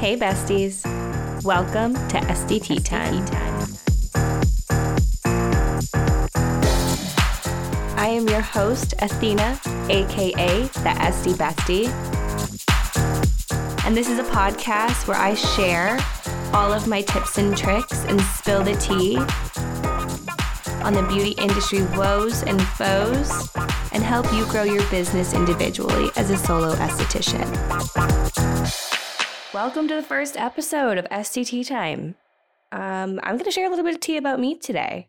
Hey, besties. Welcome to Estie Tea time. I am your host, Athena, aka the Estie Bestie. And this is a podcast where I share all of my tips and tricks and spill the tea on the beauty industry woes and foes and help you grow your business individually as a solo esthetician. Welcome to the first episode of Estie Tea Time. Um, I'm going to share a little bit of tea about me today.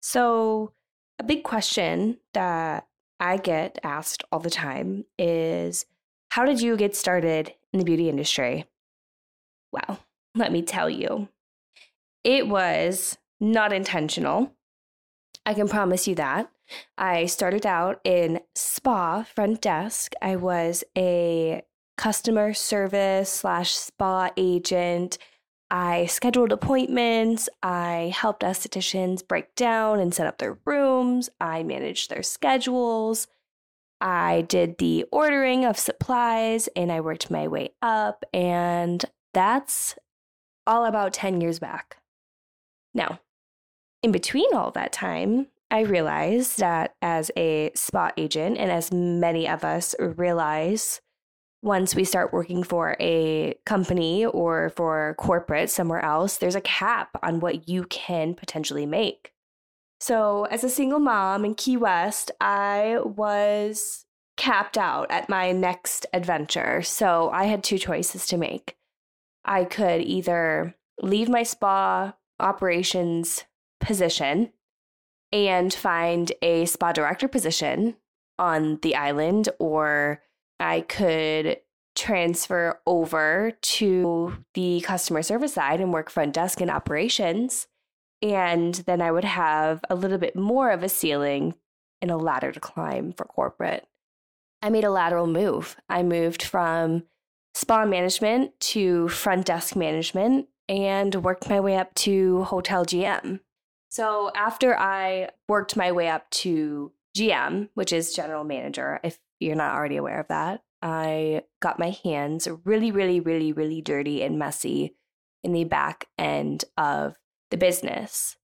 So, a big question that I get asked all the time is How did you get started in the beauty industry? Well, let me tell you, it was not intentional. I can promise you that. I started out in spa front desk. I was a customer service slash spa agent. I scheduled appointments. I helped estheticians break down and set up their rooms. I managed their schedules. I did the ordering of supplies and I worked my way up. And that's all about 10 years back. Now, in between all that time, I realized that as a spa agent, and as many of us realize once we start working for a company or for corporate somewhere else, there's a cap on what you can potentially make. So, as a single mom in Key West, I was capped out at my next adventure. So, I had two choices to make. I could either leave my spa operations position and find a spa director position on the island or I could transfer over to the customer service side and work front desk and operations. And then I would have a little bit more of a ceiling and a ladder to climb for corporate. I made a lateral move. I moved from spa management to front desk management and worked my way up to hotel GM. So after I worked my way up to GM, which is general manager, if you're not already aware of that, I got my hands really, really, really, really dirty and messy in the back end of the business.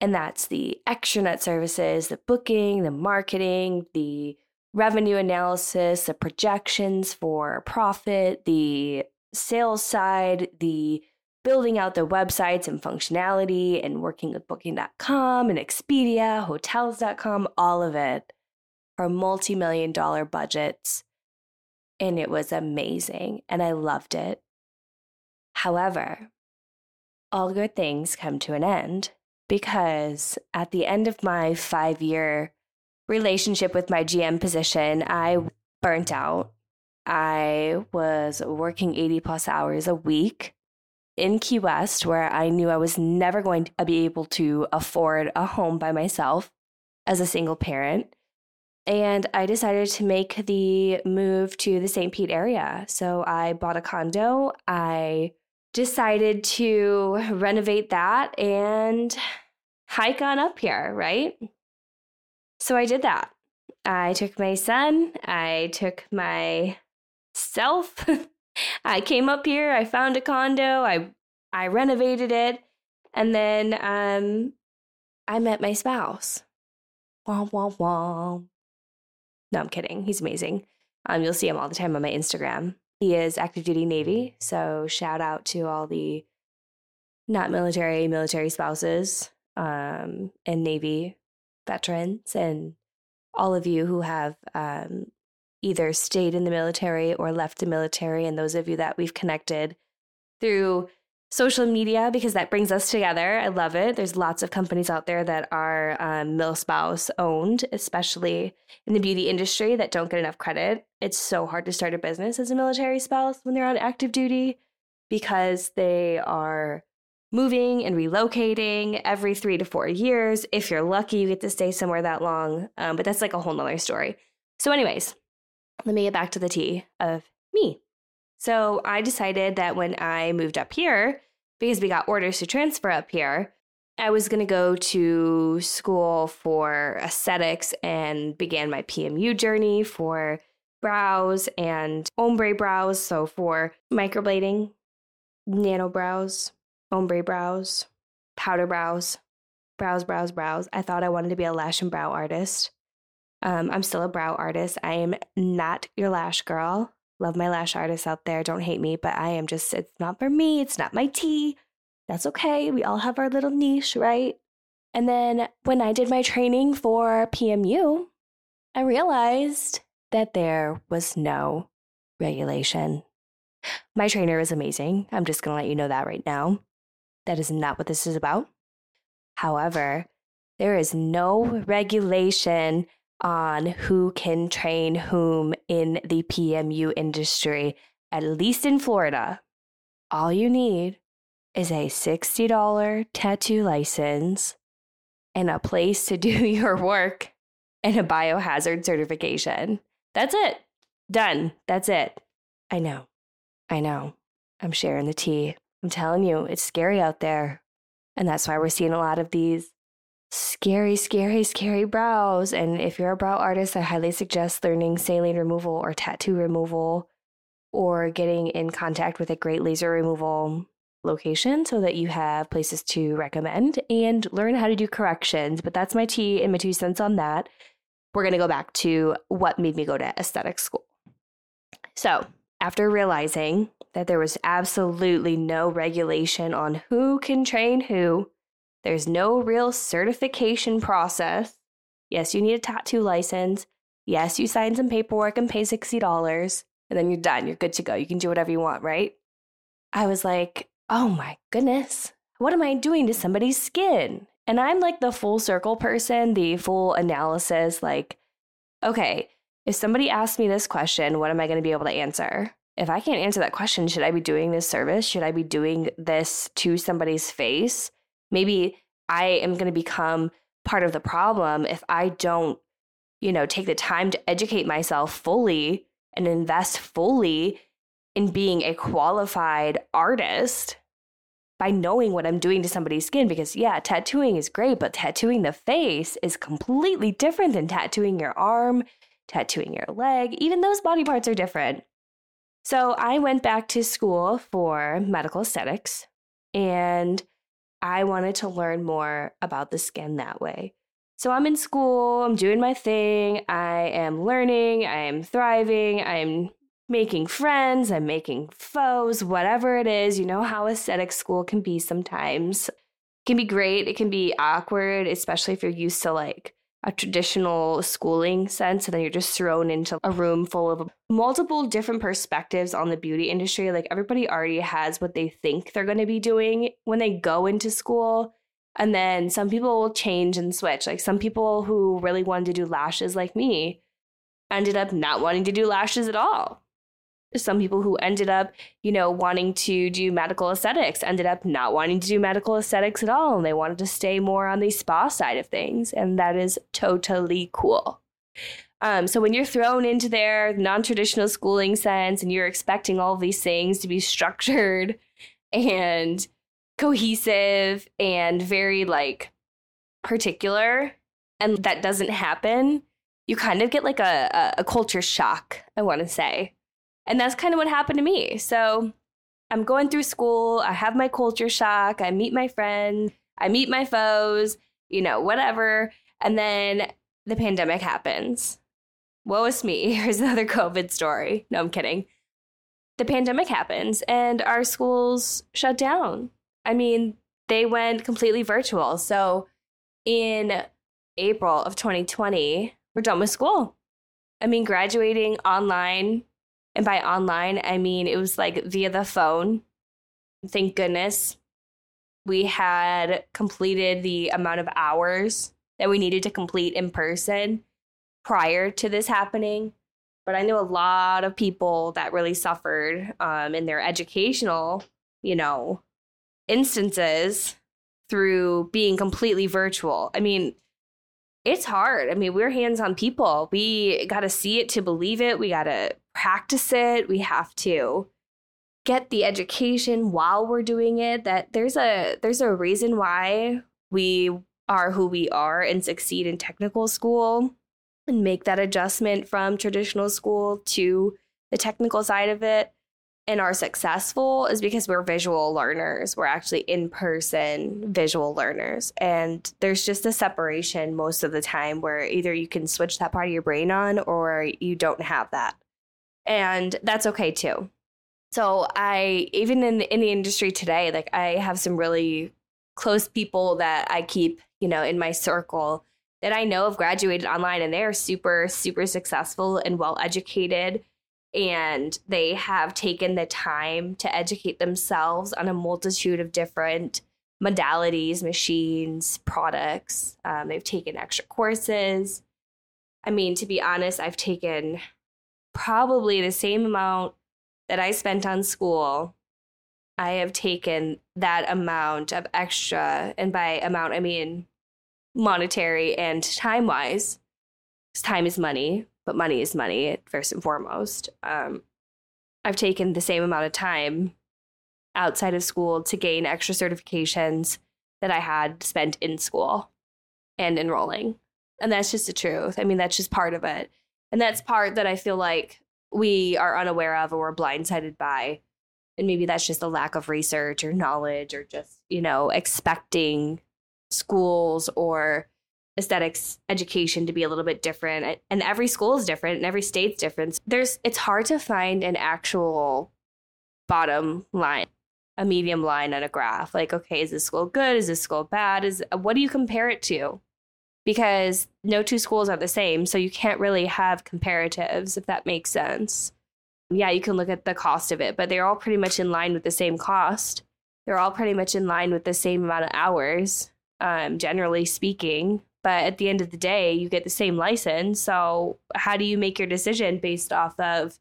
And that's the extranet services, the booking, the marketing, the revenue analysis, the projections for profit, the sales side, the building out the websites and functionality and working with booking.com and Expedia, hotels.com, all of it are multi million dollar budgets. And it was amazing and I loved it. However, all good things come to an end because at the end of my five year relationship with my GM position, I burnt out. I was working 80 plus hours a week in Key West, where I knew I was never going to be able to afford a home by myself as a single parent. And I decided to make the move to the St. Pete area. So I bought a condo. I decided to renovate that and hike on up here, right? So I did that. I took my son, I took myself I came up here, I found a condo, I I renovated it, and then um I met my spouse. Wah wah wah. No, I'm kidding. He's amazing. Um, you'll see him all the time on my Instagram. He is active duty Navy, so shout out to all the not military military spouses um, and Navy veterans and all of you who have um, either stayed in the military or left the military, and those of you that we've connected through social media because that brings us together. I love it. There's lots of companies out there that are um, mil spouse owned, especially in the beauty industry, that don't get enough credit. It's so hard to start a business as a military spouse when they're on active duty because they are moving and relocating every three to four years. If you're lucky, you get to stay somewhere that long. Um, but that's like a whole nother story. So, anyways, let me get back to the tea of me. So I decided that when I moved up here, because we got orders to transfer up here, I was going to go to school for aesthetics and began my PMU journey for brows and ombre brows. So for microblading, nano brows, ombre brows, powder brows, brows, brows, brows. I thought I wanted to be a lash and brow artist. Um, I'm still a brow artist. I am not your lash girl. Love my lash artists out there. Don't hate me, but I am just, it's not for me. It's not my tea. That's okay. We all have our little niche, right? And then when I did my training for PMU, I realized that there was no regulation. My trainer is amazing. I'm just going to let you know that right now. That is not what this is about. However, there is no regulation on who can train whom in the PMU industry, at least in Florida. All you need is a $60 tattoo license and a place to do your work and a biohazard certification. That's it. Done. That's it. I know. I know. I'm sharing the tea. I'm telling you, it's scary out there. And that's why we're seeing a lot of these scary, scary, scary brows. And if you're a brow artist, I highly suggest learning saline removal or tattoo removal or getting in contact with a great laser removal location so that you have places to recommend and learn how to do corrections. But that's my tea and my two cents on that. We're going to go back to what made me go to aesthetic school. So, after realizing that there was absolutely no regulation on who can train who, there's no real certification process. Yes, you need a tattoo license. Yes, you sign some paperwork and pay $60, and then you're done. You're good to go. You can do whatever you want, right? I was like, oh my goodness, what am I doing to somebody's skin? And I'm like the full circle person, the full analysis, like, okay, if somebody asks me this question, what am I going to be able to answer? If I can't answer that question, should I be doing this service? Should I be doing this to somebody's face? Maybe I am going to become part of the problem if I don't, you know, take the time to educate myself fully and invest fully in being a qualified artist by knowing what I'm doing to somebody's skin. Because, yeah, tattooing is great, but tattooing the face is completely different than tattooing your arm, tattooing your leg. Even those body parts are different. So, I went back to school for medical aesthetics and I wanted to learn more about the skin that way. So I'm in school, I'm doing my thing, I am learning, I am thriving, I am making friends, I'm making foes, whatever it is. You know how aesthetic school can be sometimes. It can be great, it can be awkward, especially if you're used to like a traditional schooling sense. And then you're just thrown into a room full of multiple different perspectives on the beauty industry. Like everybody already has what they think they're going to be doing when they go into school. And then some people will change and switch. Like some people who really wanted to do lashes like me ended up not wanting to do lashes at all some people who ended up, you know, wanting to do medical aesthetics ended up not wanting to do medical aesthetics at all. And they wanted to stay more on the spa side of things. And that is totally cool. Um, so when you're thrown into their non-traditional schooling sense and you're expecting all these things to be structured and cohesive and very like particular, and that doesn't happen, you kind of get like a, a, a culture shock, I want to say. And that's kind of what happened to me. So I'm going through school, I have my culture shock, I meet my friends, I meet my foes, you know, whatever. And then the pandemic happens. Woe is me. Here's another COVID story. No, I'm kidding. The pandemic happens and our schools shut down. I mean, they went completely virtual. So in April of 2020, we're done with school. I mean, graduating online and by online, I mean it was like via the phone. Thank goodness we had completed the amount of hours that we needed to complete in person prior to this happening. But I know a lot of people that really suffered um, in their educational, you know, instances through being completely virtual. I mean, it's hard. I mean, we're hands on people. We got to see it to believe it. We got to practice it. We have to get the education while we're doing it that there's a there's a reason why we are who we are and succeed in technical school and make that adjustment from traditional school to the technical side of it and are successful is because we're visual learners. We're actually in person visual learners. And there's just a separation most of the time where either you can switch that part of your brain on or you don't have that. And that's okay too. So I even in in the industry today, like I have some really close people that I keep, you know, in my circle that I know have graduated online and they are super super successful and well educated and they have taken the time to educate themselves on a multitude of different modalities, machines, products. Um, they've taken extra courses. I mean, to be honest, I've taken probably the same amount that I spent on school. I have taken that amount of extra, and by amount, I mean monetary and time wise. Time is money but money is money first and foremost. Um, I've taken the same amount of time outside of school to gain extra certifications that I had spent in school and enrolling. And that's just the truth. I mean, that's just part of it. And that's part that I feel like we are unaware of or we're blindsided by. And maybe that's just a lack of research or knowledge or just, you know, expecting schools or aesthetics education to be a little bit different. And every school is different and every state's different. There's it's hard to find an actual bottom line a medium line on a graph. Like okay is this school good? Is this school bad? Is what do you compare it to because no two schools are the same so you can't really have comparatives if that makes sense yeah you can look at the cost of it but they're all pretty much in line with the same cost they're all pretty much in line with the same amount of hours um, generally speaking but at the end of the day, you get the same license. So, how do you make your decision based off of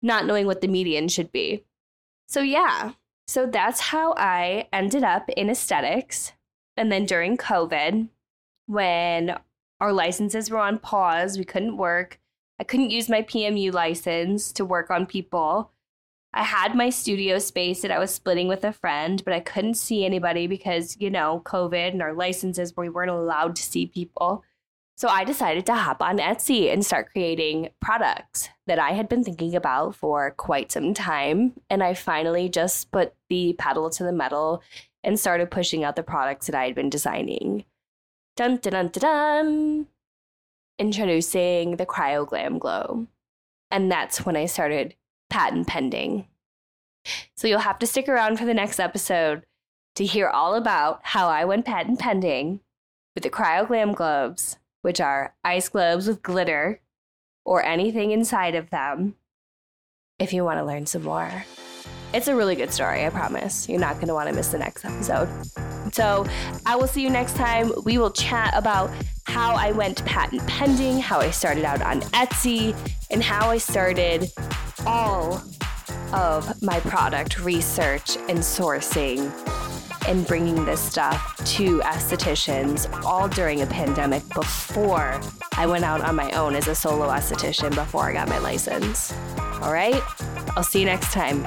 not knowing what the median should be? So, yeah. So, that's how I ended up in aesthetics. And then during COVID, when our licenses were on pause, we couldn't work. I couldn't use my PMU license to work on people. I had my studio space that I was splitting with a friend, but I couldn't see anybody because, you know, COVID and our licenses, we weren't allowed to see people. So I decided to hop on Etsy and start creating products that I had been thinking about for quite some time. And I finally just put the pedal to the metal and started pushing out the products that I had been designing. Dun dun dun dun! Introducing the Cryo Glam Globe. And that's when I started patent pending. So you'll have to stick around for the next episode to hear all about how I went patent pending with the Cryo Glam globes, which are ice globes with glitter or anything inside of them, if you want to learn some more. It's a really good story, I promise. You're not going to want to miss the next episode. So I will see you next time. We will chat about how I went patent pending, how I started out on Etsy, and how I started all of my product research and sourcing and bringing this stuff to estheticians all during a pandemic before I went out on my own as a solo esthetician before I got my license. All right, I'll see you next time.